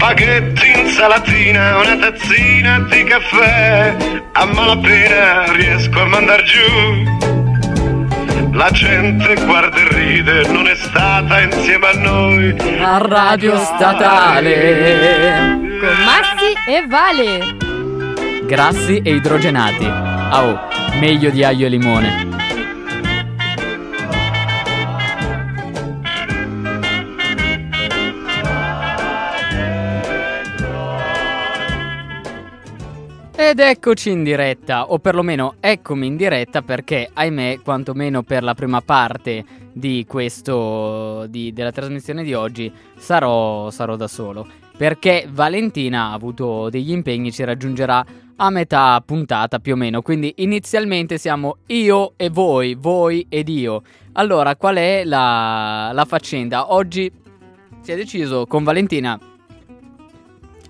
spaghetti, insalatina, una tazzina di caffè. A malapena riesco a mandar giù. La gente guarda e ride, non è stata insieme a noi. A Radio Statale. Con Massi e Vale. Grassi e idrogenati. Ah, oh, meglio di aglio e limone. Ed eccoci in diretta, o perlomeno eccomi in diretta perché, ahimè, quantomeno per la prima parte di questo, di, della trasmissione di oggi, sarò, sarò da solo. Perché Valentina ha avuto degli impegni, ci raggiungerà a metà puntata più o meno. Quindi inizialmente siamo io e voi, voi ed io. Allora, qual è la, la faccenda? Oggi si è deciso con Valentina.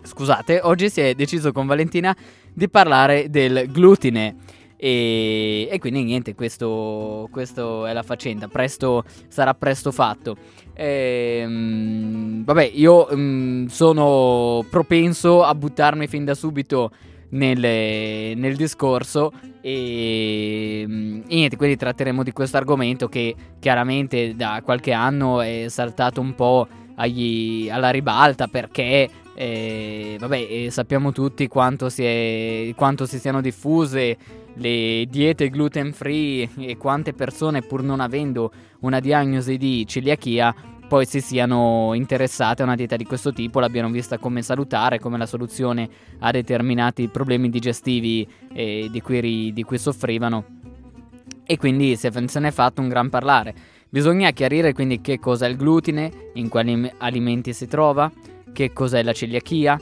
Scusate, oggi si è deciso con Valentina di parlare del glutine. E, e quindi niente, questo, questo, è la faccenda. Presto sarà presto fatto. Ehm, vabbè, io mh, sono propenso a buttarmi fin da subito nel, nel discorso e, e, niente, quindi tratteremo di questo argomento che chiaramente da qualche anno è saltato un po' agli, alla ribalta perché eh, vabbè, eh, sappiamo tutti quanto si, è, quanto si siano diffuse le diete gluten free e quante persone pur non avendo una diagnosi di celiachia poi si siano interessate a una dieta di questo tipo, l'abbiano vista come salutare, come la soluzione a determinati problemi digestivi eh, di, cui, di, cui, soffrivano. E quindi se, ne è fatto un gran parlare. Bisogna chiarire quindi che cosa è il glutine, in quali alimenti si trova, che cos'è la celiachia,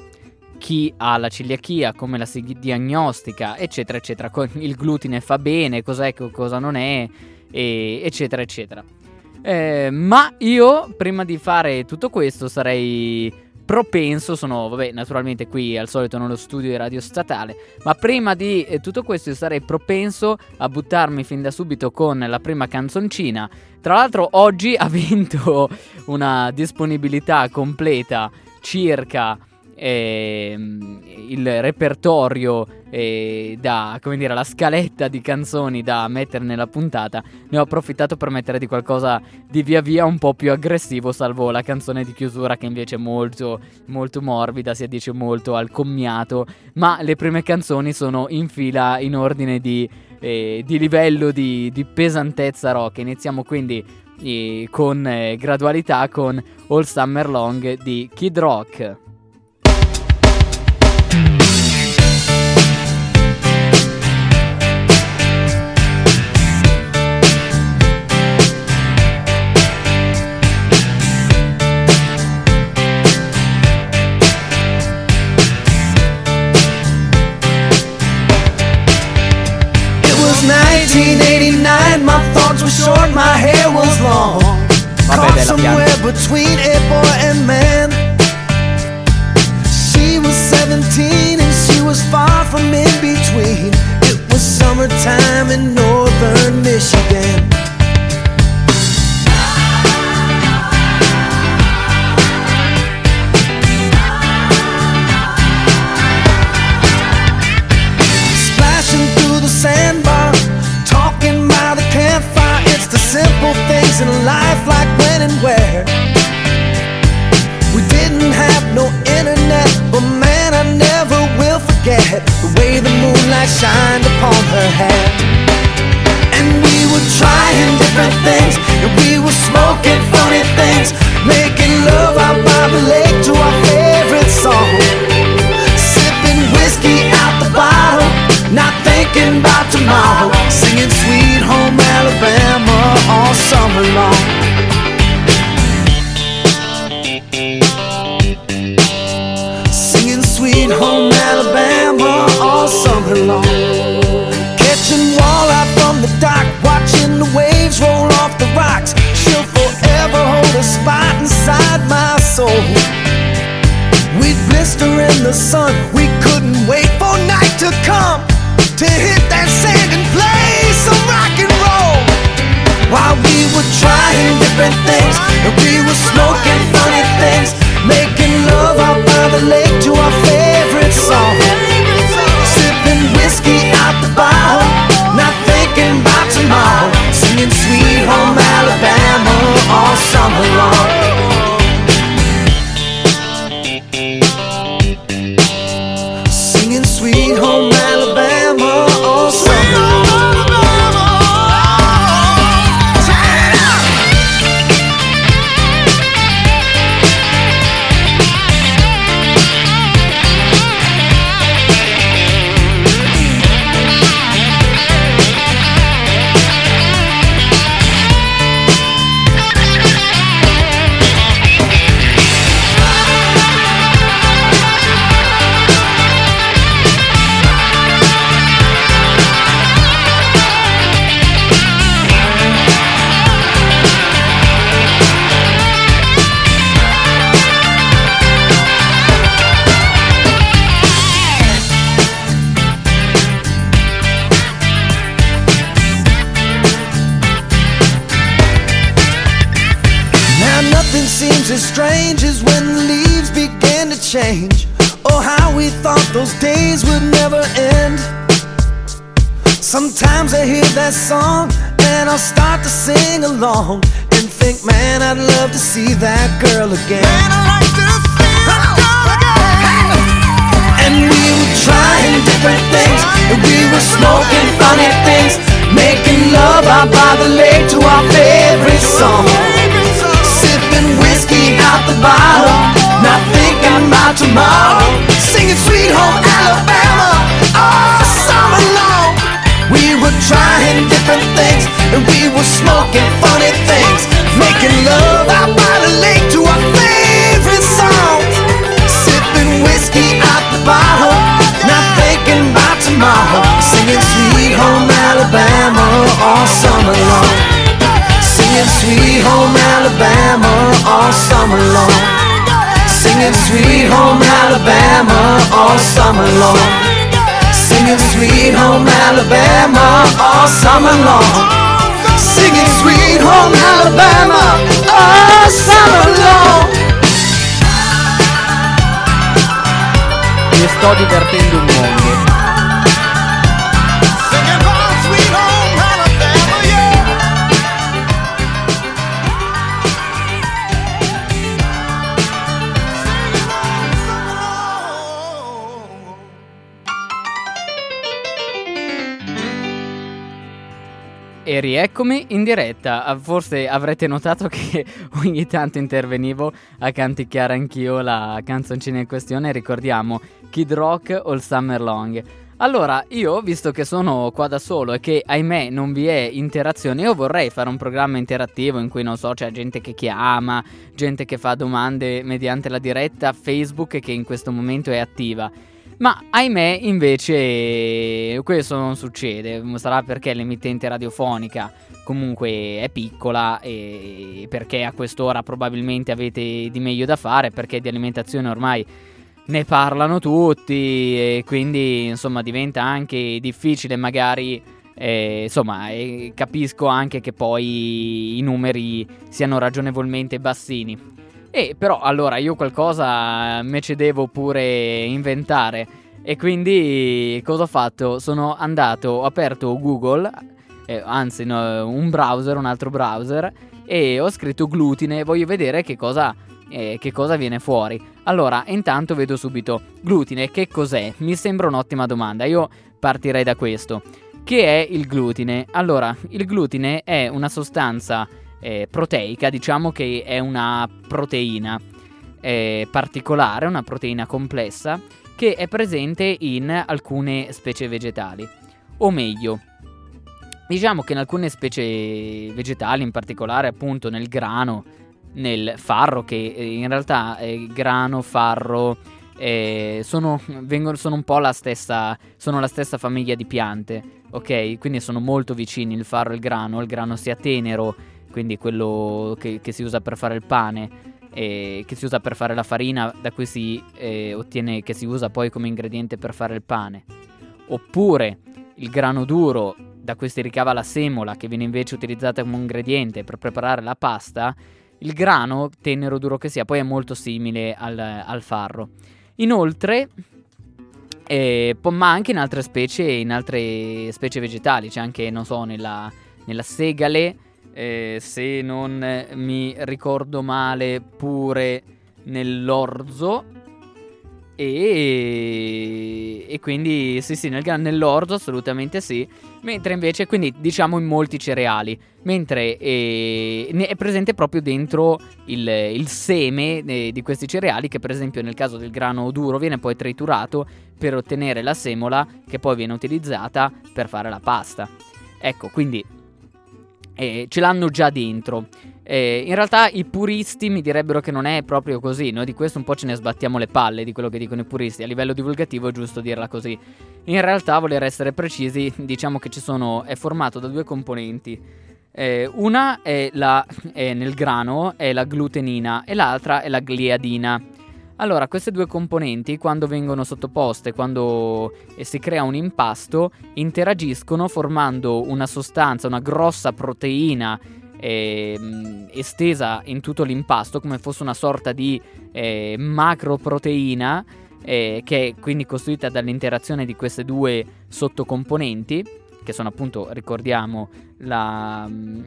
chi ha la celiachia, come la si diagnostica, eccetera, eccetera. Il glutine fa bene, cos'è, cosa non è, e, eccetera, eccetera. Eh, ma io, prima di fare tutto questo, sarei propenso, sono vabbè, naturalmente qui al solito nello studio di Radio Statale, ma prima di eh, tutto questo sarei propenso a buttarmi fin da subito con la prima canzoncina. Tra l'altro oggi ha vinto una disponibilità completa circa eh, il repertorio eh, da, come dire, la scaletta di canzoni da mettere nella puntata, ne ho approfittato per mettere di qualcosa di via via un po' più aggressivo, salvo la canzone di chiusura che invece è molto, molto morbida, si addice molto al commiato, ma le prime canzoni sono in fila in ordine di, eh, di livello di, di pesantezza rock. Iniziamo quindi con eh, gradualità con All Summer Long di Kid Rock. Dock, watching the waves roll off the rocks. She'll forever hold a spot inside my soul. We'd blister in the sun, we couldn't wait for night to come to hit that sand and play some rock and roll. While we were trying different things, and we were smoking funny things, making love out by the singing Sweet Home Alabama all summer long. Branches when the leaves began to change. Oh, how we thought those days would never end. Sometimes I hear that song and I'll start to sing along and think, man, I'd love to see that girl again. Man, I like to see that girl again. And we were trying different things, and we were smoking funny things, making love out by the lake to our favorite song. Whiskey out the bottle, not thinking about tomorrow. Singing Sweet Home Alabama all summer long. We were trying different things, and we were smoking funny things, making love out by the lake to our favorite songs. Sipping whiskey out the bottle, not thinking about tomorrow. Singing Sweet Home Alabama all summer long. Singing Sweet Home Alabama all summer long. Singing Sweet Home Alabama all summer long. Singing Sweet Home Alabama all summer long. Singing Sweet Home Alabama all summer long. Mi sto divertendo un mondo. E rieccomi in diretta. Ah, Forse avrete notato che ogni tanto intervenivo a canticchiare anch'io la canzoncina in questione. Ricordiamo Kid Rock All Summer Long. Allora, io, visto che sono qua da solo e che ahimè non vi è interazione, io vorrei fare un programma interattivo in cui non so, c'è gente che chiama, gente che fa domande mediante la diretta Facebook che in questo momento è attiva. Ma ahimè, invece, questo non succede. Sarà perché l'emittente radiofonica comunque è piccola e perché a quest'ora probabilmente avete di meglio da fare, perché di alimentazione ormai ne parlano tutti e quindi insomma diventa anche difficile magari eh, insomma eh, capisco anche che poi i numeri siano ragionevolmente bassini e però allora io qualcosa me ce devo pure inventare e quindi cosa ho fatto? Sono andato, ho aperto Google, eh, anzi no, un browser, un altro browser e ho scritto glutine, voglio vedere che cosa, eh, che cosa viene fuori. Allora, intanto vedo subito glutine, che cos'è? Mi sembra un'ottima domanda, io partirei da questo. Che è il glutine? Allora, il glutine è una sostanza eh, proteica, diciamo che è una proteina eh, particolare, una proteina complessa, che è presente in alcune specie vegetali. O meglio, diciamo che in alcune specie vegetali, in particolare appunto nel grano, nel farro, che eh, in realtà eh, grano, farro, eh, sono, vengono, sono un po' la stessa, sono la stessa famiglia di piante, ok? Quindi sono molto vicini il farro e il grano, il grano sia tenero, quindi quello che, che si usa per fare il pane, eh, che si usa per fare la farina, da cui si eh, ottiene, che si usa poi come ingrediente per fare il pane. Oppure il grano duro, da cui si ricava la semola, che viene invece utilizzata come ingrediente per preparare la pasta. Il grano, tenero duro che sia, poi è molto simile al, al farro. Inoltre, eh, ma anche in altre specie, in altre specie vegetali, c'è anche, non so, nella, nella segale, eh, se non mi ricordo male, pure nell'orzo. E, e quindi sì, sì, nel, nell'orzo assolutamente sì. Mentre invece, quindi diciamo in molti cereali. Mentre eh, è presente proprio dentro il, il seme eh, di questi cereali, che per esempio nel caso del grano duro viene poi triturato per ottenere la semola che poi viene utilizzata per fare la pasta. Ecco, quindi eh, ce l'hanno già dentro. Eh, in realtà i puristi mi direbbero che non è proprio così, noi di questo un po' ce ne sbattiamo le palle di quello che dicono i puristi, a livello divulgativo è giusto dirla così. In realtà, voler essere precisi, diciamo che sono, è formato da due componenti. Eh, una è, la, è nel grano, è la glutenina, e l'altra è la gliadina. Allora, queste due componenti, quando vengono sottoposte, quando eh, si crea un impasto, interagiscono formando una sostanza, una grossa proteina ehm, estesa in tutto l'impasto come fosse una sorta di eh, macroproteina eh, che è quindi costituita dall'interazione di queste due sottocomponenti che sono appunto, ricordiamo, la, mm,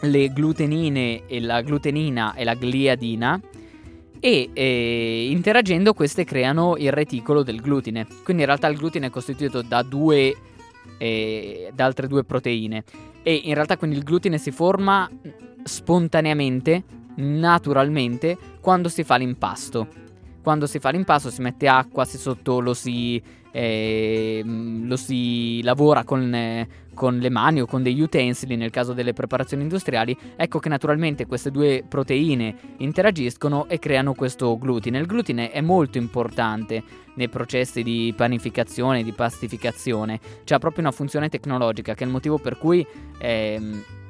le glutenine e la glutenina e la gliadina e eh, interagendo queste creano il reticolo del glutine. Quindi in realtà il glutine è costituito da due eh, da altre due proteine e in realtà quindi il glutine si forma spontaneamente, naturalmente quando si fa l'impasto. Quando si fa l'impasto si mette acqua, si sotto lo si eh, lo si lavora con, eh, con, le mani o con degli utensili nel caso delle preparazioni industriali, ecco che naturalmente queste due proteine interagiscono e creano questo glutine. Il glutine è molto importante nei processi di panificazione, di pastificazione, cioè ha proprio una funzione tecnologica che è il motivo per cui... Eh,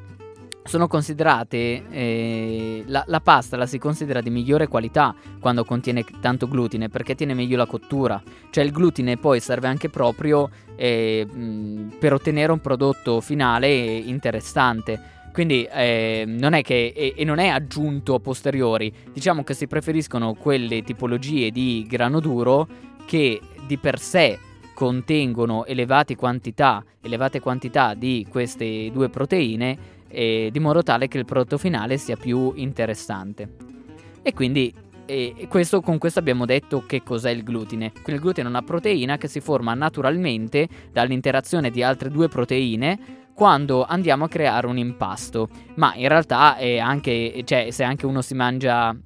sono considerate eh, la, la, pasta la si considera di migliore qualità quando contiene tanto glutine perché tiene meglio la cottura. Cioè il glutine poi serve anche proprio eh, per ottenere un prodotto finale interessante. Quindi eh, non è che e, e, non è aggiunto a posteriori. Diciamo che si preferiscono quelle tipologie di grano duro che di per sé contengono elevate quantità, elevate quantità di queste due proteine eh, di modo tale che il prodotto finale sia più interessante. E quindi e questo, con questo abbiamo detto che cos'è il glutine. Quindi il glutine è una proteina che si forma naturalmente dall'interazione di altre due proteine quando andiamo a creare un impasto. Ma in realtà anche, cioè, se anche uno si mangia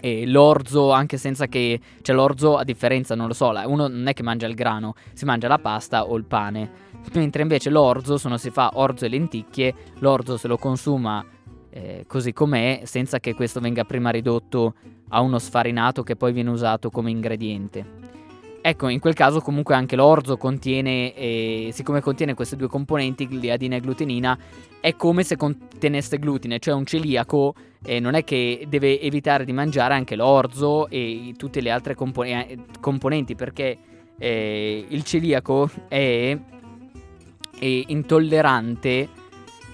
eh, l'orzo, anche senza che... Cioè l'orzo a differenza, non lo so, uno non è che mangia il grano, si mangia la pasta o il pane. Mentre invece l'orzo, se uno si fa orzo e lenticchie, l'orzo se lo consuma eh, così com'è, senza che questo venga prima ridotto a uno sfarinato che poi viene usato come ingrediente. Ecco, in quel caso comunque anche l'orzo contiene, eh, siccome contiene queste due componenti, gliadina e glutenina, è come se contenesse glutine, cioè un celiaco eh, non è che deve evitare di mangiare anche l'orzo e tutte le altre compon- eh, componenti, perché eh, il celiaco è e intollerante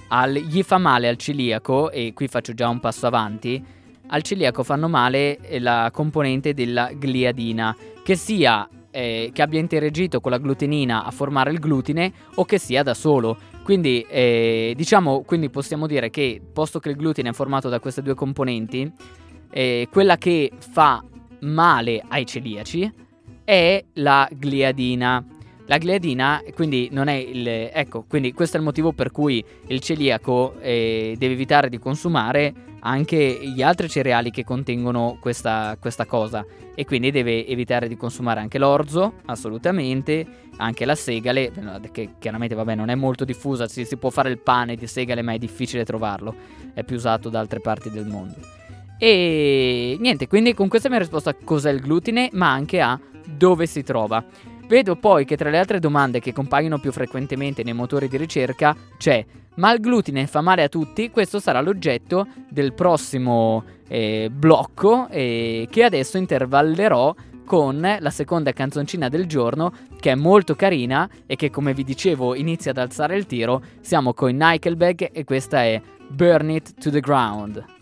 al, gli fa male al celiaco, e qui faccio già un passo avanti, al celiaco fanno male eh, la componente della gliadina, che sia eh, che abbia interagito con la glutenina a formare il glutine o che sia da solo. Quindi, eh, diciamo, quindi possiamo dire che, posto che il glutine è formato da queste due componenti, eh, quella che fa male ai celiaci è la gliadina. La gliadina, quindi non è il. Ecco, quindi questo è il motivo per cui il celiaco eh, deve evitare di consumare anche gli altri cereali che contengono questa, questa, cosa. E quindi deve evitare di consumare anche l'orzo, assolutamente, anche la segale, che chiaramente vabbè non è molto diffusa, si, si può fare il pane di segale ma è difficile trovarlo, è più usato da altre parti del mondo. E niente, quindi con questa mi ha risposto a cos'è il glutine, ma anche a dove si trova. Vedo poi che tra le altre domande che compaiono più frequentemente nei motori di ricerca c'è ma il glutine fa male a tutti? Questo sarà l'oggetto del prossimo eh, blocco eh, che adesso intervallerò con la seconda canzoncina del giorno che è molto carina e che come vi dicevo inizia ad alzare il tiro. Siamo con Nickelback e questa è Burn It to the Ground.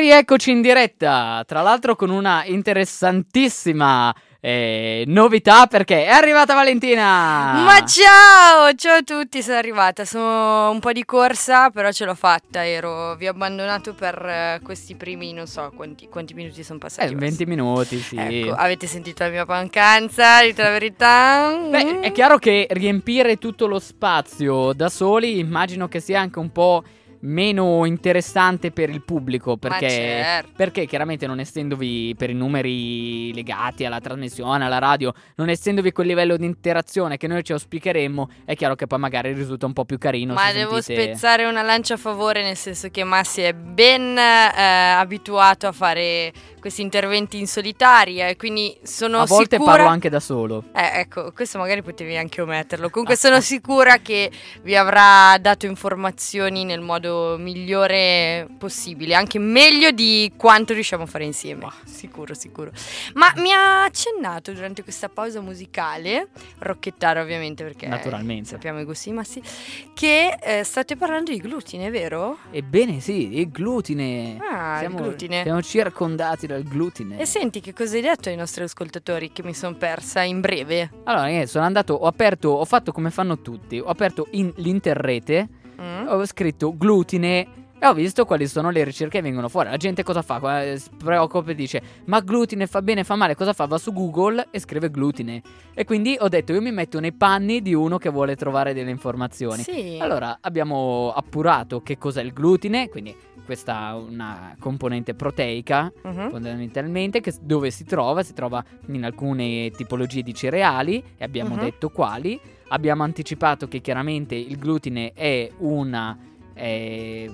Rieccoci in diretta, tra l'altro con una interessantissima eh, novità perché è arrivata Valentina! Ma ciao, ciao a tutti, sono arrivata, sono un po' di corsa, però ce l'ho fatta, ero, vi ho abbandonato per eh, questi primi, non so quanti, quanti minuti sono passati. Eh, 20 minuti, sì. Ecco, avete sentito la mia pancanza, dite la verità? Beh, è chiaro che riempire tutto lo spazio da soli immagino che sia anche un po' meno interessante per il pubblico perché, certo. perché chiaramente non essendovi per i numeri legati alla trasmissione, alla radio, non essendovi quel livello di interazione che noi ci auspicheremmo, è chiaro che poi magari risulta un po' più carino. Ma devo sentite- spezzare una lancia a favore, nel senso che Massi è ben eh, abituato a fare questi interventi in solitaria e quindi sono A volte sicura... parlo anche da solo. Eh, ecco, questo magari potevi anche ometterlo. Comunque sono sicura che vi avrà dato informazioni nel modo migliore possibile, anche meglio di quanto riusciamo a fare insieme. Sicuro, sicuro. Ma mi ha accennato durante questa pausa musicale, rocchettare ovviamente perché Naturalmente. sappiamo i gusti massi, che eh, state parlando di glutine, vero? Ebbene sì, il glutine. Ah, il siamo, glutine. siamo circondati dal glutine. E senti che cosa hai detto ai nostri ascoltatori che mi sono persa in breve? Allora, sono andato, ho aperto, ho fatto come fanno tutti, ho aperto in, l'interrete, Mm? ho scritto glutine e ho visto quali sono le ricerche che vengono fuori. La gente cosa fa? Eh, Si preoccupa e dice, ma glutine fa bene, fa male, cosa fa? Va su Google e scrive glutine. E quindi ho detto, io mi metto nei panni di uno che vuole trovare delle informazioni. Sì. Allora, abbiamo appurato che cos'è il glutine, quindi questa è una componente proteica Mhm. fondamentalmente che dove si trova si trova in alcune tipologie di cereali e abbiamo Mhm. detto quali abbiamo anticipato che chiaramente il glutine è una è,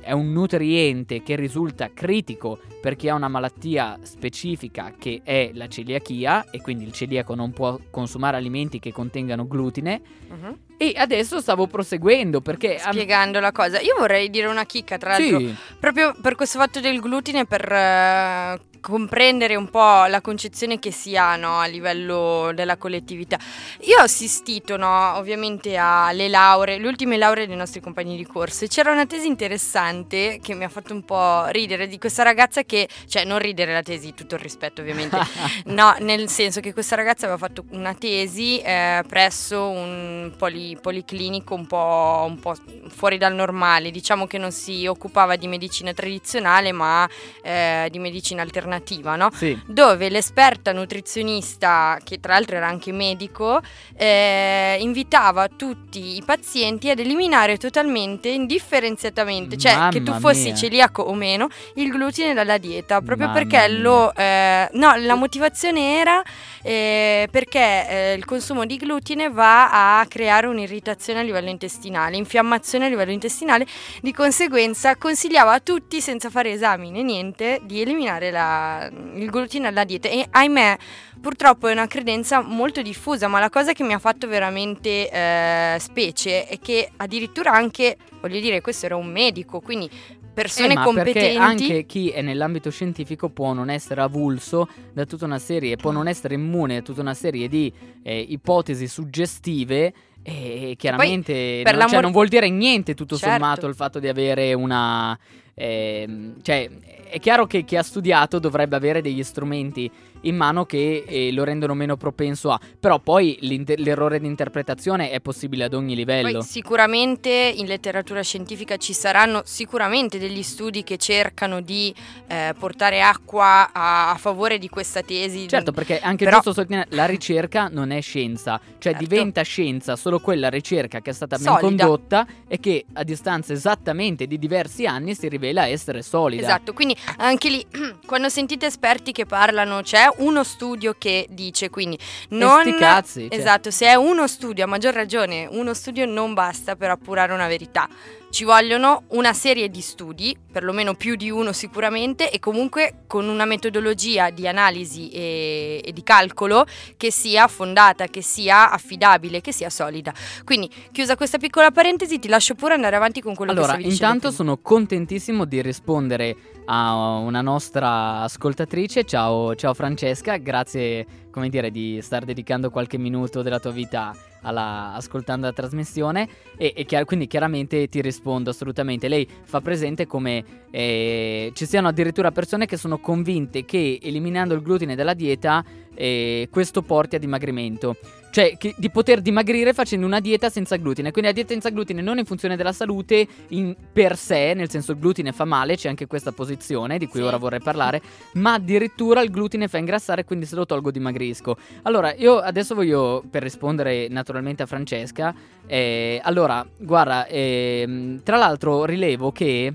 è un nutriente che risulta critico per chi ha una malattia specifica che è la celiachia e quindi il celiaco non può consumare alimenti che contengano glutine. Mhm. e adesso stavo proseguendo perché Spiegando la cosa, io vorrei dire una chicca, tra l'altro, sì, proprio per questo fatto del glutine, per eh, comprendere un po' la concezione che si ha no, a livello della collettività. Io ho assistito, no, ovviamente, alle lauree, le ultime lauree dei nostri compagni di corso, e c'era una tesi interessante che mi ha fatto un po' ridere di questa ragazza che, cioè, non ridere la tesi, tutto il rispetto, ovviamente. No, nel senso che questa ragazza aveva fatto una tesi eh, presso un poli- policlinico un po', un po' fuori dal normale, diciamo che non si occupava di medicina tradizionale ma eh, di medicina alternativa, no? sì. dove l'esperta nutrizionista, che tra l'altro era anche medico, eh, invitava tutti i pazienti ad eliminare totalmente, indifferenziatamente, cioè che tu Mamma fossi mia. celiaco o meno, il glutine dalla dieta, proprio Mamma perché mia. lo... eh, no, la motivazione era eh, perché eh, il consumo di glutine va a creare un'irritazione a livello intestinale, infiammazione a livello intestinale, di conseguenza consigliava a tutti, senza fare esami né niente, di eliminare la- il glutine dalla dieta. E ahimè purtroppo è una credenza molto diffusa, ma la cosa che mi ha fatto veramente eh, specie è che addirittura anche, voglio dire, questo era un medico, quindi persone Eh, ma competenti... Perché anche chi è nell'ambito scientifico può non essere avulso da tutta una serie, può non essere immune da tutta una serie di eh, ipotesi suggestive. E chiaramente per non, cioè, non vuol dire niente tutto Certo. sommato il fatto di avere una... ehm, cioè è chiaro che chi ha studiato dovrebbe avere degli strumenti in mano che eh, lo rendono meno propenso a... Però poi l'errore di interpretazione è possibile ad ogni livello. Poi sicuramente in letteratura scientifica ci saranno sicuramente degli studi che cercano di eh, portare acqua a, a favore di questa tesi. Certo, perché anche Però- giusto sottolineare, la ricerca non è scienza, cioè Certo. diventa scienza solo quella ricerca che è stata ben Solida. condotta e che a distanza esattamente di diversi anni si rivela essere solida. Esatto, quindi anche lì quando sentite esperti che parlano c'è uno studio che dice quindi non sti cazzi, cioè. Esatto, se è uno studio, a maggior ragione, uno studio non basta per appurare una verità. Ci vogliono una serie di studi, perlomeno più di uno sicuramente, e comunque con una metodologia di analisi e, e di calcolo che sia fondata, che sia affidabile, che sia solida. Quindi, chiusa questa piccola parentesi, ti lascio pure andare avanti con quello Allora, che stavi dicendo. intanto prima. sono contentissimo di rispondere a una nostra ascoltatrice. Ciao, ciao Francesca, grazie come dire, di star dedicando qualche minuto della tua vita alla, ascoltando la trasmissione e, e chiar- quindi chiaramente ti rispondo assolutamente. Lei fa presente come eh, ci siano addirittura persone che sono convinte che eliminando il glutine dalla dieta eh, questo porti a dimagrimento. Cioè che, di poter dimagrire facendo una dieta senza glutine. Quindi la dieta senza glutine non in funzione della salute in per sé, nel senso il glutine fa male, c'è anche questa posizione di cui Sì. ora vorrei parlare, ma addirittura il glutine fa ingrassare, quindi se lo tolgo dimagrisco. Allora, io adesso voglio, per rispondere naturalmente a Francesca, eh, allora, guarda, ehm, tra l'altro rilevo che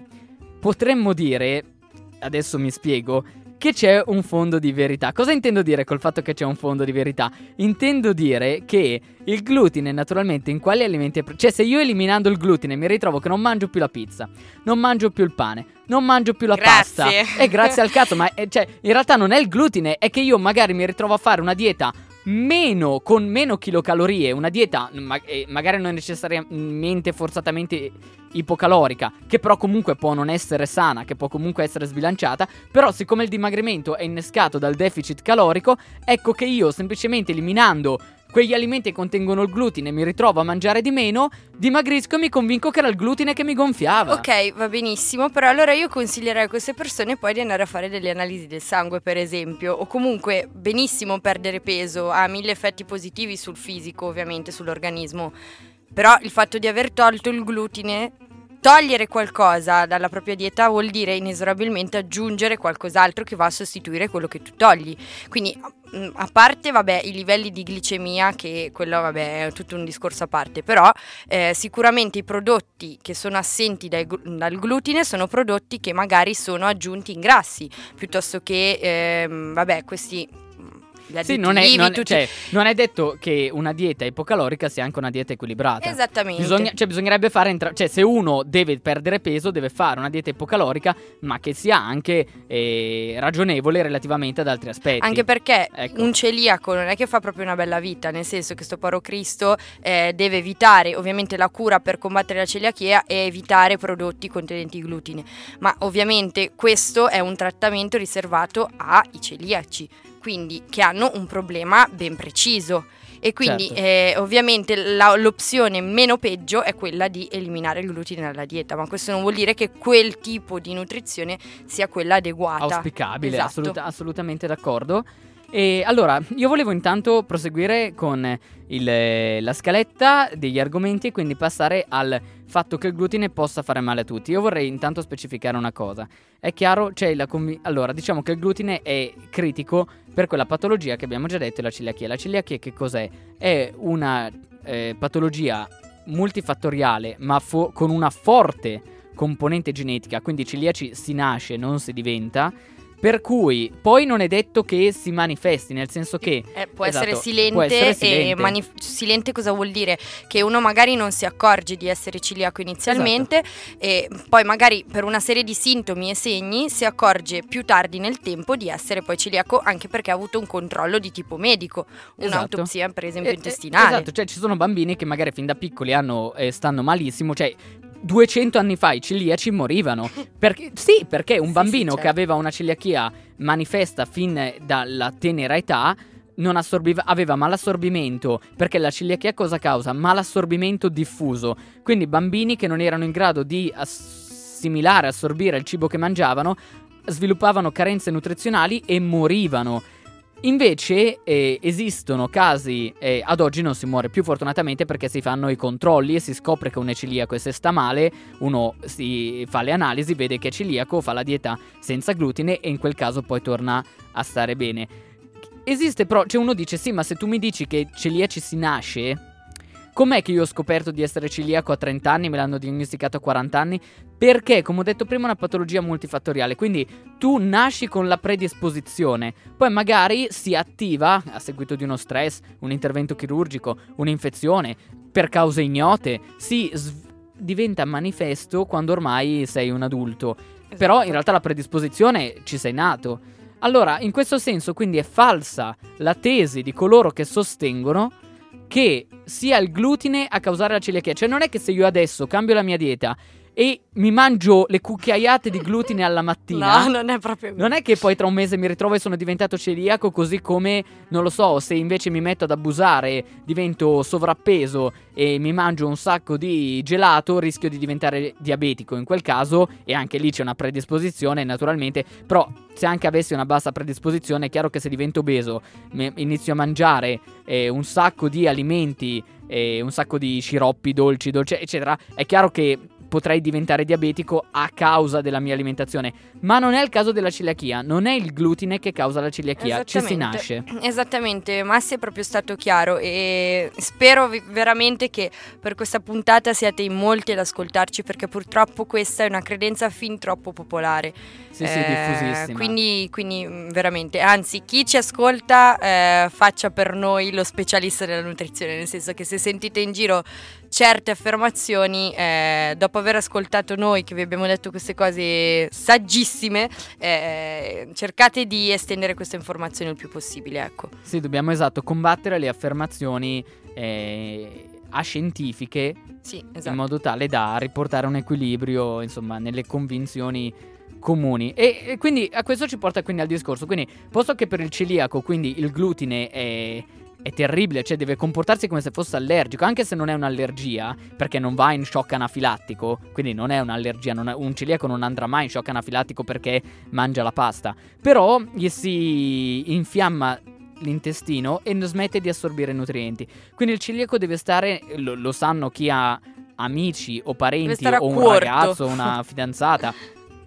potremmo dire, adesso mi spiego, che c'è un fondo di verità. Cosa intendo dire col fatto che c'è un fondo di verità? Intendo dire che il glutine naturalmente in quali alimenti... è pre- Cioè se io eliminando il glutine mi ritrovo che non mangio più la pizza, non mangio più il pane, non mangio più la Grazie. pasta. E grazie al cazzo, ma è- cioè, in realtà non è il glutine, è che io magari mi ritrovo a fare una dieta meno con meno kilocalorie, una dieta ma- eh, magari non necessariamente forzatamente ipocalorica, che però comunque può non essere sana, che può comunque essere sbilanciata, però siccome il dimagrimento è innescato dal deficit calorico, ecco che io semplicemente eliminando quegli alimenti contengono il glutine mi ritrovo a mangiare di meno, dimagrisco e mi convinco che era il glutine che mi gonfiava. Ok, va benissimo, però allora io consiglierei a queste persone poi di andare a fare delle analisi del sangue, per esempio, o comunque benissimo perdere peso, ha mille effetti positivi sul fisico, ovviamente, sull'organismo. Però il fatto di aver tolto il glutine, togliere qualcosa dalla propria dieta vuol dire inesorabilmente aggiungere qualcos'altro che va a sostituire quello che tu togli. Quindi, a parte, vabbè, i livelli di glicemia, che quello, vabbè, è tutto un discorso a parte, però eh, sicuramente i prodotti che sono assenti dai dal glutine sono prodotti che magari sono aggiunti in grassi, piuttosto che, ehm, vabbè, questi... Sì, non è, non, tutti- cioè, non è detto che una dieta ipocalorica sia anche una dieta equilibrata. Esattamente. Bisogna- cioè, bisognerebbe fare entra- cioè, se uno deve perdere peso, deve fare una dieta ipocalorica, ma che sia anche eh, ragionevole relativamente ad altri aspetti. Anche perché Ecco. un celiaco non è che fa proprio una bella vita, nel senso che sto paro Cristo eh, deve evitare ovviamente la cura per combattere la celiachia e evitare prodotti contenenti glutine. Ma ovviamente questo è un trattamento riservato ai celiaci, quindi che hanno un problema ben preciso. E quindi Certo. eh, ovviamente la- l'opzione meno peggio è quella di eliminare il glutine dalla dieta, ma questo non vuol dire che quel tipo di nutrizione sia quella adeguata. auspicabile, Esatto. assoluta- assolutamente d'accordo. E allora, io volevo intanto proseguire con il- la scaletta degli argomenti e quindi passare al fatto che il glutine possa fare male a tutti. Io vorrei intanto specificare una cosa. È chiaro, c'è la convi- allora, diciamo che il glutine è critico per quella patologia che abbiamo già detto, la celiachia. La celiachia che cos'è? È una eh, patologia multifattoriale, ma fo- con una forte componente genetica, quindi celiaci si nasce, non si diventa. Per cui poi non è detto che si manifesti, nel senso che Eh, può, Esatto, essere silente può essere e silente. manif- silente cosa vuol dire? Che uno magari non si accorge di essere celiaco inizialmente e poi magari per una serie di sintomi e segni si accorge più tardi nel tempo di essere poi celiaco anche perché ha avuto un controllo di tipo medico, Esatto. un'autopsia per esempio Eh, eh, intestinale. Esatto, cioè ci sono bambini che magari fin da piccoli hanno, eh, stanno malissimo, cioè 200 anni fa i celiaci morivano. Perché, sì, perché un bambino sì, che certo. aveva una celiachia manifesta fin dalla tenera età non assorbiva, aveva malassorbimento, perché la celiachia cosa causa? Malassorbimento diffuso. Quindi bambini che non erano in grado di assimilare, assorbire il cibo che mangiavano, sviluppavano carenze nutrizionali e morivano. Invece eh, esistono casi, eh, ad oggi non si muore più fortunatamente perché si fanno i controlli e si scopre che uno è celiaco e se sta male uno si fa le analisi, vede che è celiaco, fa la dieta senza glutine e in quel caso poi torna a stare bene. Esiste però, cioè uno dice sì ma se tu mi dici che celiaci si nasce, com'è che io ho scoperto di essere celiaco a 30 anni, me l'hanno diagnosticato a 40 anni? Perché, come ho detto prima, è una patologia multifattoriale, quindi tu nasci con la predisposizione, poi magari si attiva a seguito di uno stress, un intervento chirurgico, un'infezione, per cause ignote, si sv- diventa manifesto quando ormai sei un adulto. Però Esatto. in realtà la predisposizione ci sei nato. Allora, in questo senso, quindi è falsa la tesi di coloro che sostengono che sia il glutine a causare la celiachia. Cioè, non è che se io adesso cambio la mia dieta e mi mangio le cucchiaiate di glutine alla mattina. No, non è proprio Non è che poi tra un mese mi ritrovo e sono diventato celiaco, così come, non lo so, se invece mi metto ad abusare, divento sovrappeso e mi mangio un sacco di gelato, rischio di diventare diabetico in quel caso. E anche lì c'è una predisposizione naturalmente, però se anche avessi una bassa predisposizione è chiaro che se divento obeso, inizio a mangiare eh, un sacco di alimenti, eh, un sacco di sciroppi dolci, dolci, eccetera, è chiaro che potrei diventare diabetico a causa della mia alimentazione. Ma non è il caso della celiachia, non è il glutine che causa la celiachia, ci si nasce. Esattamente, Massi è proprio stato chiaro e spero veramente che per questa puntata siate in molti ad ascoltarci perché purtroppo questa è una credenza fin troppo popolare. Sì, eh, sì, diffusissima. Quindi, quindi, mm, veramente, anzi, chi ci ascolta eh, faccia per noi lo specialista della nutrizione, nel senso che se sentite in giro certe affermazioni, eh, dopo aver ascoltato noi che vi abbiamo detto queste cose saggissime, eh, cercate di estendere queste informazioni il più possibile. Ecco. Sì, dobbiamo esatto combattere le affermazioni eh, ascientifiche sì, esatto. in modo tale da riportare un equilibrio insomma, nelle convinzioni comuni. E, e, quindi a questo ci porta quindi al discorso. Quindi, posto che per il celiaco, quindi il glutine è è terribile, cioè deve comportarsi come se fosse allergico, anche se non è un'allergia, perché non va in shock anafilattico, quindi non è un'allergia, non è, un celiaco non andrà mai in shock anafilattico perché mangia la pasta, però gli si infiamma l'intestino e non smette di assorbire nutrienti. Quindi il celiaco deve stare, lo, lo sanno chi ha amici o parenti o un corto. ragazzo, una fidanzata,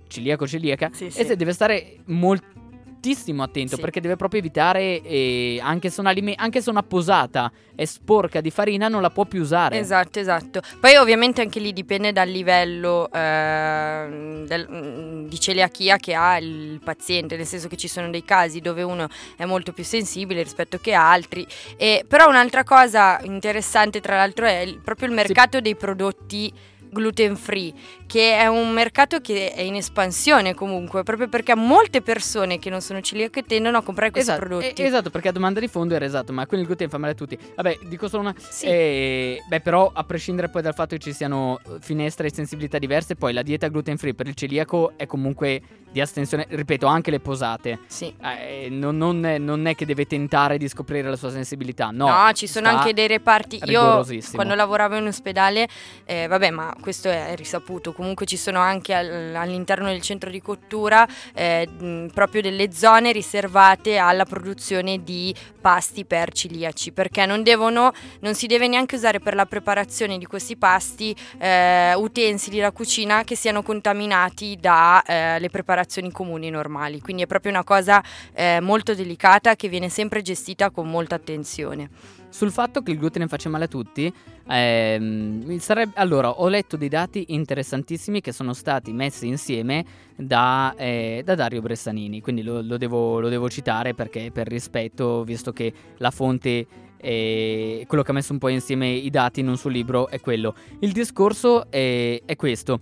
celiaco celiaca, sì, sì. e deve stare molto moltissimo attento sì. perché deve proprio evitare, eh, anche, se anche, se una posata è sporca di farina, non la può più usare. Esatto, esatto. Poi ovviamente anche lì dipende dal livello eh, del, mm, di celiachia che ha il paziente, nel senso che ci sono dei casi dove uno è molto più sensibile rispetto che altri. E, però un'altra cosa interessante tra l'altro è il, proprio il mercato sì. dei prodotti gluten free, che è un mercato che è in espansione comunque, proprio perché molte persone che non sono celiache tendono a comprare questi esatto, prodotti. Eh, esatto, perché a domanda di fondo era esatto, ma quindi il gluten fa male a tutti. Vabbè, dico solo una... Sì. Eh, beh, però a prescindere poi dal fatto che ci siano finestre e sensibilità diverse, poi la dieta gluten free per il celiaco è comunque di astensione, ripeto, anche le posate. Sì. Eh, non, non, è, non, è, che deve tentare di scoprire la sua sensibilità, no. No, ci sono anche dei reparti. Io quando lavoravo in ospedale, eh, vabbè, ma questo è risaputo. Comunque ci sono anche al, all'interno del centro di cottura eh, proprio delle zone riservate alla produzione di pasti per ciliaci, perché non devono, non si deve neanche usare per la preparazione di questi pasti eh, utensili da cucina che siano contaminati dalle eh, preparazioni preparazioni comuni normali, quindi è proprio una cosa eh, molto delicata che viene sempre gestita con molta attenzione. Sul fatto che il glutine faccia male a tutti, ehm, sarebbe, allora ho letto dei dati interessantissimi che sono stati messi insieme da, eh, da Dario Bressanini, quindi lo, lo, devo, lo, devo, citare perché per rispetto, visto che la fonte e quello che ha messo un po' insieme i dati in un suo libro è quello. Il discorso è, è questo.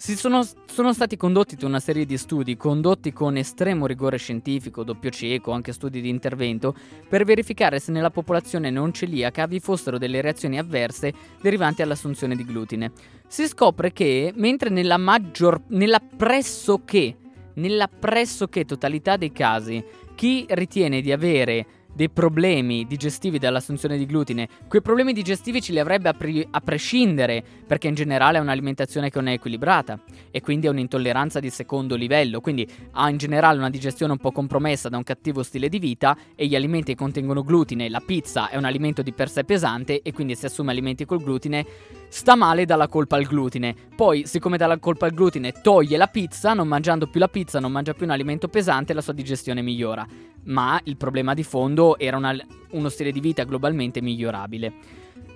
Sono, sono, stati condotti una serie di studi condotti con estremo rigore scientifico, doppio cieco, anche studi di intervento, per verificare se nella popolazione non celiaca vi fossero delle reazioni avverse derivanti dall'assunzione di glutine. Si scopre che, mentre nella maggior, nella pressoché, nella pressoché totalità dei casi, chi ritiene di avere dei problemi digestivi dall'assunzione di glutine. Quei problemi digestivi ce li avrebbe a, pri- a, prescindere, perché in generale è un'alimentazione che non è equilibrata e quindi è un'intolleranza di secondo livello, quindi ha in generale una digestione un po' compromessa da un cattivo stile di vita e gli alimenti che contengono glutine, la pizza è un alimento di per sé pesante e quindi se assume alimenti col glutine sta male dalla colpa al glutine. Poi, siccome dà la colpa al glutine toglie la pizza, non mangiando più la pizza, non mangia più un alimento pesante, la sua digestione migliora. Ma il problema di fondo era una, uno stile di vita globalmente migliorabile.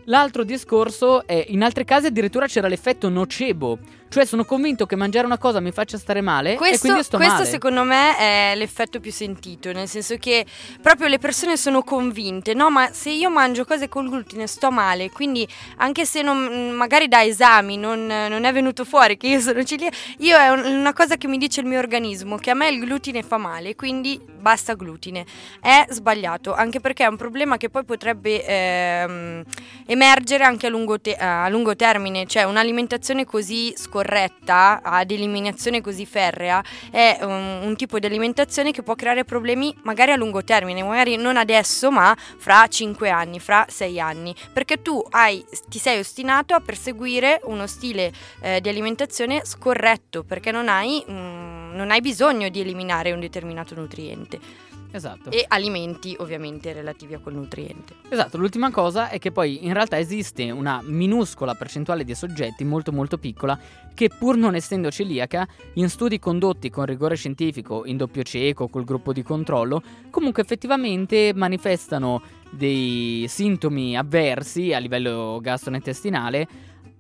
L'altro discorso è, in altri casi addirittura c'era l'effetto nocebo, cioè sono convinto che mangiare una cosa mi faccia stare male questo, e quindi sto questo male. secondo me è l'effetto più sentito, nel senso che proprio le persone sono convinte, no ma se io mangio cose col glutine sto male, quindi anche se non, magari da esami non, non, è venuto fuori che io sono celiaca, io è una cosa che mi dice il mio organismo, che a me il glutine fa male, quindi basta glutine. È sbagliato, anche perché è un problema che poi potrebbe ehm, emergere anche a lungo, te- a lungo termine, cioè un'alimentazione così scorretta corretta ad eliminazione così ferrea è un, un tipo di alimentazione che può creare problemi magari a lungo termine, magari non adesso ma fra 5 anni, fra 6 anni, perché tu hai, ti sei ostinato a perseguire uno stile eh, di alimentazione scorretto perché non hai, mm, non hai bisogno di eliminare un determinato nutriente. Esatto. E alimenti ovviamente relativi a quel nutriente. Esatto, l'ultima cosa è che poi in realtà esiste una minuscola percentuale di soggetti, molto molto piccola, che pur non essendo celiaca, in studi condotti con rigore scientifico, in doppio cieco, col gruppo di controllo, comunque effettivamente manifestano dei sintomi avversi a livello gastrointestinale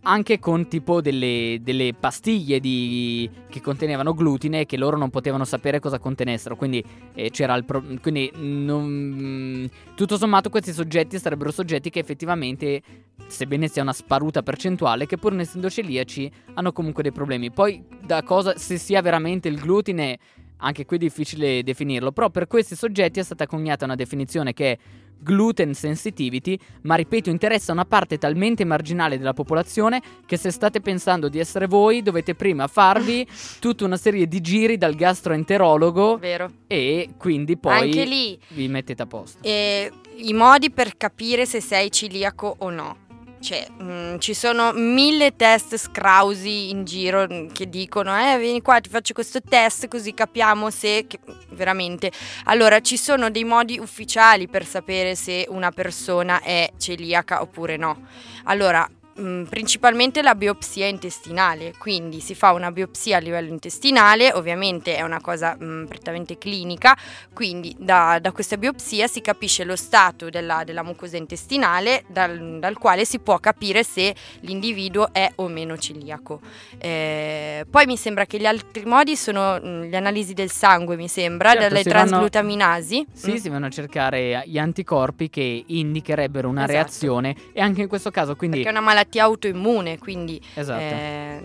anche con tipo delle, delle pastiglie di, che contenevano glutine che loro non potevano sapere cosa contenessero. Quindi, eh, c'era il pro- quindi non, tutto sommato questi soggetti sarebbero soggetti che effettivamente, sebbene sia una sparuta percentuale, che pur non essendo celiaci hanno comunque dei problemi. Poi da cosa, se sia veramente il glutine, anche qui è difficile definirlo, però per questi soggetti è stata coniata una definizione che è gluten sensitivity, ma ripeto, interessa una parte talmente marginale della popolazione che se state pensando di essere voi dovete prima farvi tutta una serie di giri dal gastroenterologo Vero. e quindi poi lì vi mettete a posto. eh, i modi per capire se sei celiaco o no. Cioè, mm, ci sono mille test scrausi in giro mm, che dicono, eh, vieni qua, ti faccio questo test così capiamo se... che- veramente. Allora, ci sono dei modi ufficiali per sapere se una persona è celiaca oppure no. Allora, mm, principalmente la biopsia intestinale, quindi si fa una biopsia a livello intestinale, ovviamente è una cosa mm, prettamente clinica, quindi da, da questa biopsia si capisce lo stato della, della mucosa intestinale dal, dal quale si può capire se l'individuo è o meno celiaco. Eh, poi mi sembra che gli altri modi sono mm, le analisi del sangue, mi sembra, Certo, dalle si vanno-. Sì, si vanno a cercare gli anticorpi che indicherebbero una Esatto. reazione e anche in questo caso quindi Perché è una malattia autoimmune, quindi esatto. eh,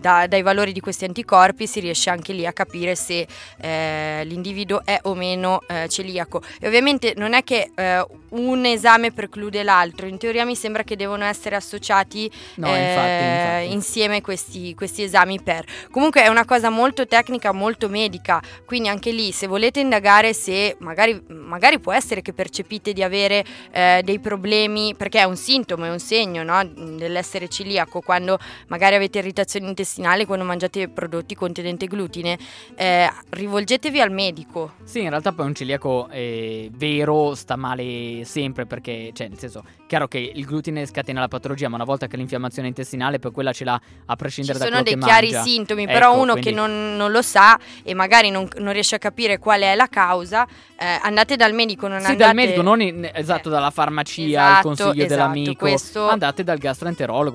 da- dai valori di questi anticorpi si riesce anche lì a capire se eh, l'individuo è o meno eh, celiaco. E ovviamente non è che eh, un esame preclude l'altro, in teoria mi sembra che devono essere associati No, eh, infatti, infatti. insieme questi, questi esami per. Comunque è una cosa molto tecnica, molto medica, quindi anche lì se volete indagare se magari, magari può essere che percepite di avere eh, dei problemi, perché è un sintomo, è un segno no, dell'essere celiaco, quando magari avete irritazione intestinale, quando mangiate prodotti contenenti glutine, eh, rivolgetevi al medico. Sì, in realtà poi un celiaco eh, vero sta male sempre perché, cioè, nel senso, chiaro che il glutine scatena la patologia, ma una volta che l'infiammazione intestinale, poi quella ce l'ha a Ci prescindere da sono quello dei che chiari mangia. sintomi, Ecco, però uno quindi- che non, non lo sa e magari non, non riesce a capire qual è la causa, eh, andate dal medico, non Sì, andate... dal medico, non in- esatto, Eh, dalla farmacia, il esatto, consiglio esatto, dell'amico. questo- Andate dal gastroenterologo,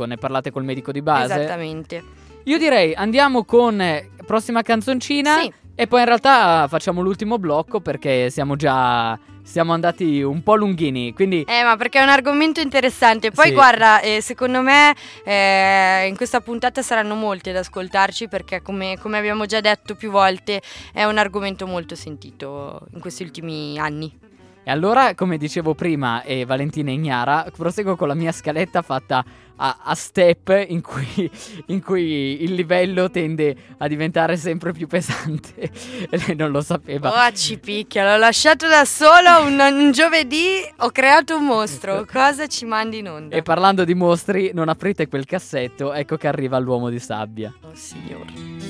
ne parlate col medico di base. Esattamente. Io direi andiamo con eh, prossima canzoncina Sì. e poi in realtà facciamo l'ultimo blocco perché siamo già siamo andati un po' lunghini, quindi Eh, ma perché è un argomento interessante. Poi Sì. guarda, eh, secondo me eh, in questa puntata saranno molti ad ascoltarci perché come, come abbiamo già detto più volte è un argomento molto sentito in questi ultimi anni. E allora, come dicevo prima, e Valentina ignara, proseguo con la mia scaletta fatta a, a step in cui, in cui il livello tende a diventare sempre più pesante. e lei non lo sapeva. Oh, ci picchia, l'ho lasciato da solo un, un giovedì, ho creato un mostro. Cosa ci mandi in onda? E parlando di mostri, non aprite quel cassetto, ecco che arriva l'uomo di sabbia. Oh, signore.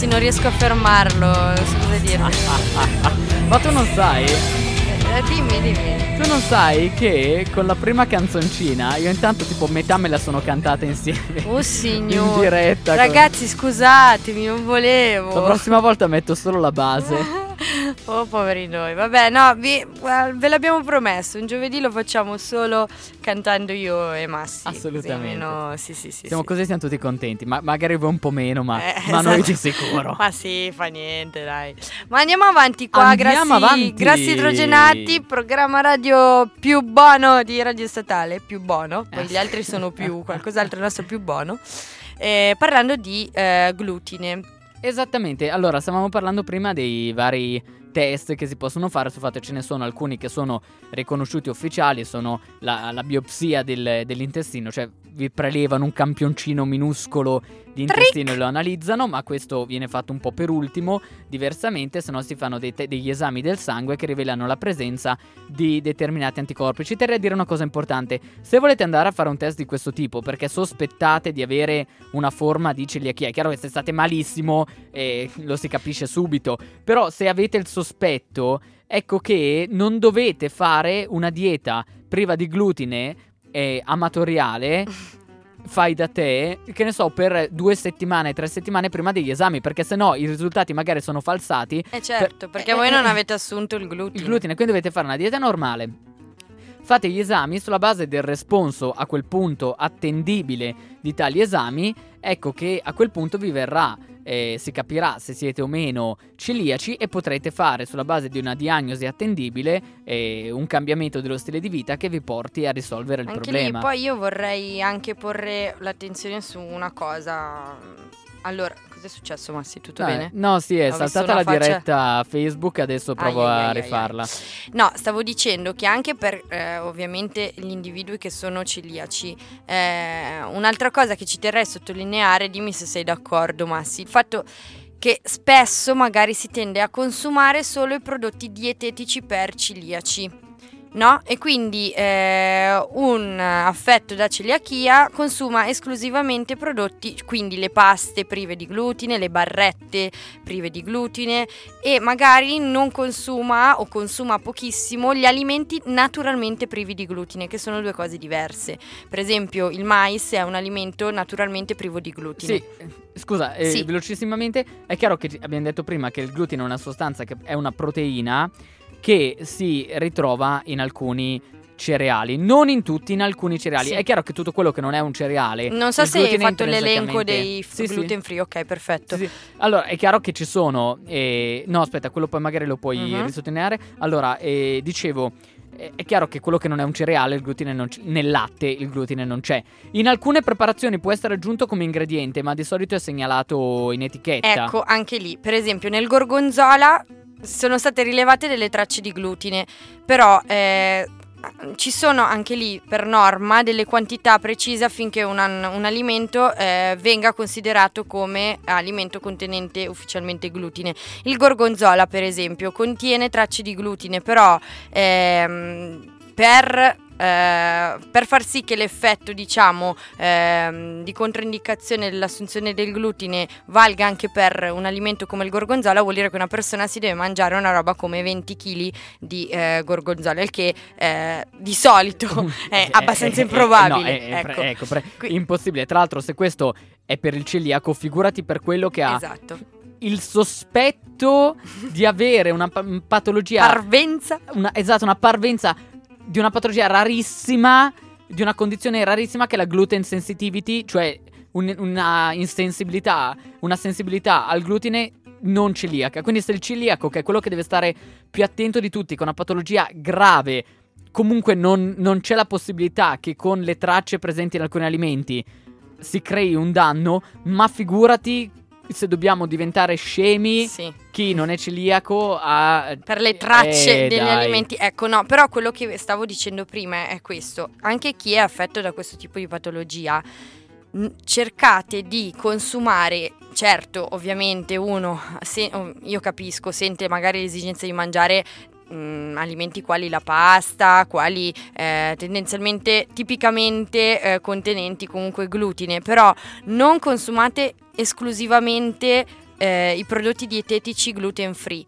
Ragazzi, non riesco a fermarlo. Scusa dirmi. Ma tu non sai? Eh, dimmi, dimmi. Tu non sai che con la prima canzoncina io intanto tipo metà me la sono cantata insieme. Oh In signore. diretta. con- Ragazzi, scusatemi, non volevo. La prossima volta metto solo la base. Oh, poveri noi. Vabbè, no, vi- guarda, ve l'abbiamo promesso. Un giovedì lo facciamo solo cantando io e Massi. Assolutamente. almeno- sì, sì, sì. Siamo sì. così siamo tutti contenti. Ma magari voi un po' meno, ma, Eh, ma noi di esatto. sicuro. Ma sì, fa niente, dai. Ma andiamo avanti qua, Andiamo grassi, avanti. grassi idrogenati, programma radio più buono di Radio Statale, più buono, poi Eh. gli altri sono più, qualcos'altro il nostro più buono, eh, parlando di eh, glutine. Esattamente, allora stavamo parlando prima dei vari test che si possono fare, sul ce ne sono alcuni che sono riconosciuti ufficiali, sono la, la biopsia del- dell'intestino, cioè vi prelevano un campioncino minuscolo di intestino e lo analizzano, ma questo viene fatto un po' per ultimo, diversamente se no si fanno te- degli esami del sangue che rivelano la presenza di determinati anticorpi. Ci terrei a dire una cosa importante, se volete andare a fare un test di questo tipo perché sospettate di avere una forma di celiachia, è chiaro che se state malissimo eh, lo si capisce subito, però se avete il sospetto, ecco che non dovete fare una dieta priva di glutine eh, amatoriale. Fai da te, che ne so, per due settimane, tre settimane prima degli esami, perché sennò i risultati magari sono falsati. Eh certo, perché eh, voi non eh, avete assunto il glutine. Il glutine, quindi dovete fare una dieta normale. Fate gli esami sulla base del responso a quel punto attendibile di tali esami. Ecco che a quel punto vi verrà, eh, si capirà se siete o meno celiaci e potrete fare sulla base di una diagnosi attendibile eh, un cambiamento dello stile di vita che vi porti a risolvere il Anche problema. lì, poi io vorrei anche porre l'attenzione su una cosa. Allora, cosa è successo, Massi? Tutto Eh, bene? No, sì, è Ho saltata la faccia- diretta Facebook, adesso provo Ai, ai, a ai, ai, rifarla. No, stavo dicendo che anche per eh, ovviamente gli individui che sono celiaci, eh, un'altra cosa che ci terrei a sottolineare, dimmi se sei d'accordo Massi, il fatto che spesso magari si tende a consumare solo i prodotti dietetici per celiaci. No? E quindi eh, un affetto da celiachia consuma esclusivamente prodotti, quindi le paste prive di glutine, le barrette prive di glutine e magari non consuma o consuma pochissimo gli alimenti naturalmente privi di glutine, che sono due cose diverse. Per esempio, il mais è un alimento naturalmente privo di glutine. Sì, eh, scusa, eh, Sì. velocissimamente, è chiaro che abbiamo detto prima che il glutine è una sostanza che è una proteina che si ritrova in alcuni cereali, non in tutti, in alcuni cereali. Sì. È chiaro che tutto quello che non è un cereale Non so se hai fatto l'elenco dei f- Sì, gluten free, ok, perfetto. Sì. Allora, è chiaro che ci sono. eh, no, aspetta, quello poi magari lo puoi Mhm. risottolineare. Allora, eh, dicevo. eh, È chiaro che quello che non è un cereale, il glutine non c- nel latte il glutine non c'è. In alcune preparazioni può essere aggiunto come ingrediente, ma di solito è segnalato in etichetta. Ecco, anche lì, per esempio nel gorgonzola sono state rilevate delle tracce di glutine, però eh, ci sono anche lì per norma delle quantità precise affinché un, un alimento eh, venga considerato come alimento contenente ufficialmente glutine. Il gorgonzola, per esempio, contiene tracce di glutine, però ehm, per, eh, per far sì che l'effetto, diciamo, ehm, di controindicazione dell'assunzione del glutine valga anche per un alimento come il gorgonzola, vuol dire che una persona si deve mangiare una roba come 20 kg di eh, gorgonzola, il che eh, di solito è abbastanza improbabile. no, è- è pre- ecco. pre- impossibile. Tra l'altro, se questo è per il celiaco, figurati per quello che ha Esatto. il sospetto di avere una pa- patologia Parvenza. una, esatto, una parvenza di una patologia rarissima, di una condizione rarissima che è la gluten sensitivity, cioè un- una insensibilità, una sensibilità al glutine non celiaca. Quindi se il celiaco, che è quello che deve stare più attento di tutti, con una patologia grave, comunque non, non c'è la possibilità che con le tracce presenti in alcuni alimenti si crei un danno, ma figurati se dobbiamo diventare scemi, Sì. chi non è celiaco ha... per le tracce Eh, degli dai. alimenti. Ecco, no, però quello che stavo dicendo prima è questo. Anche chi è affetto da questo tipo di patologia, cercate di consumare, certo, ovviamente uno, se- oh, io capisco, sente magari l'esigenza di mangiare mh, alimenti quali la pasta, quali eh, tendenzialmente, tipicamente eh, contenenti comunque glutine, però non consumate esclusivamente eh, i prodotti dietetici gluten free.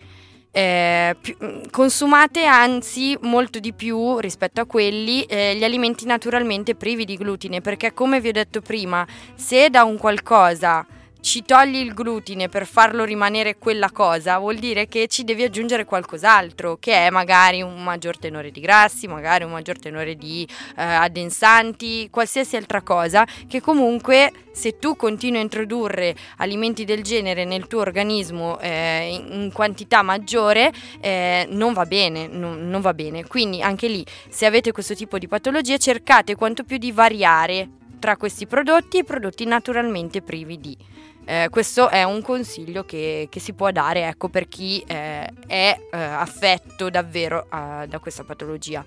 Eh, più- mh, consumate anzi molto di più rispetto a quelli eh, gli alimenti naturalmente privi di glutine perché come vi ho detto prima se da un qualcosa ci togli il glutine per farlo rimanere quella cosa, vuol dire che ci devi aggiungere qualcos'altro, che è magari un maggior tenore di grassi, magari un maggior tenore di eh, addensanti, qualsiasi altra cosa, che comunque se tu continui a introdurre alimenti del genere nel tuo organismo eh, in, quantità maggiore, eh, non va bene, non, non va bene. Quindi anche lì, se avete questo tipo di patologie, cercate quanto più di variare tra questi prodotti e prodotti naturalmente privi di. Eh, questo è un consiglio che, che si può dare ecco, per chi eh, è eh, affetto davvero eh, da questa patologia.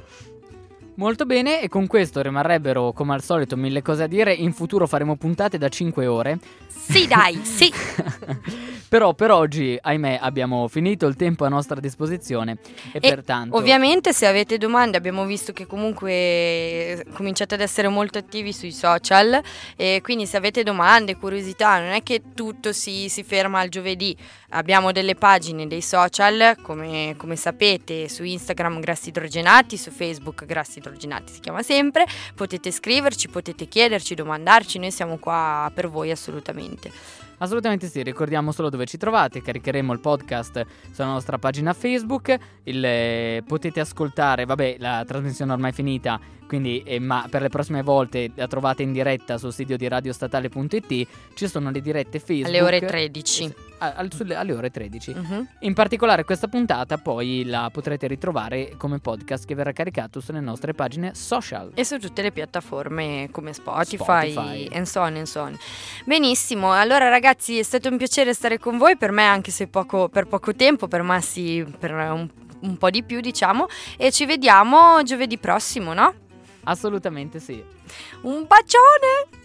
Molto bene, e con questo rimarrebbero come al solito mille cose a dire. In futuro faremo puntate da 5 ore. Sì, dai, sì. Però per oggi, ahimè, abbiamo finito il tempo a nostra disposizione. E, E pertanto. Ovviamente se avete domande abbiamo visto che comunque eh, cominciate ad essere molto attivi sui social e quindi se avete domande, curiosità, non è che tutto si, si ferma al giovedì, abbiamo delle pagine dei social come, come sapete su Instagram grassi idrogenati, su Facebook grassi idrogenati si chiama sempre, potete scriverci, potete chiederci, domandarci, noi siamo qua per voi assolutamente. Assolutamente sì, ricordiamo solo dove ci trovate, caricheremo il podcast sulla nostra pagina Facebook, il, eh, potete ascoltare, vabbè la trasmissione ormai è finita, quindi eh, ma per le prossime volte la trovate in diretta sul sito di radiostatale.it, ci sono le dirette Facebook. Alle ore 13. a- al- sulle- alle ore 13. Mhm. In particolare questa puntata poi la potrete ritrovare come podcast che verrà caricato sulle nostre pagine social. E su tutte le piattaforme come Spotify, Spotify. and so on and so on. Benissimo, allora ragazzi è stato un piacere stare con voi, per me anche se poco, per poco tempo, per Massi per un, un po' di più diciamo, e ci vediamo giovedì prossimo, no? Assolutamente sì. Un bacione!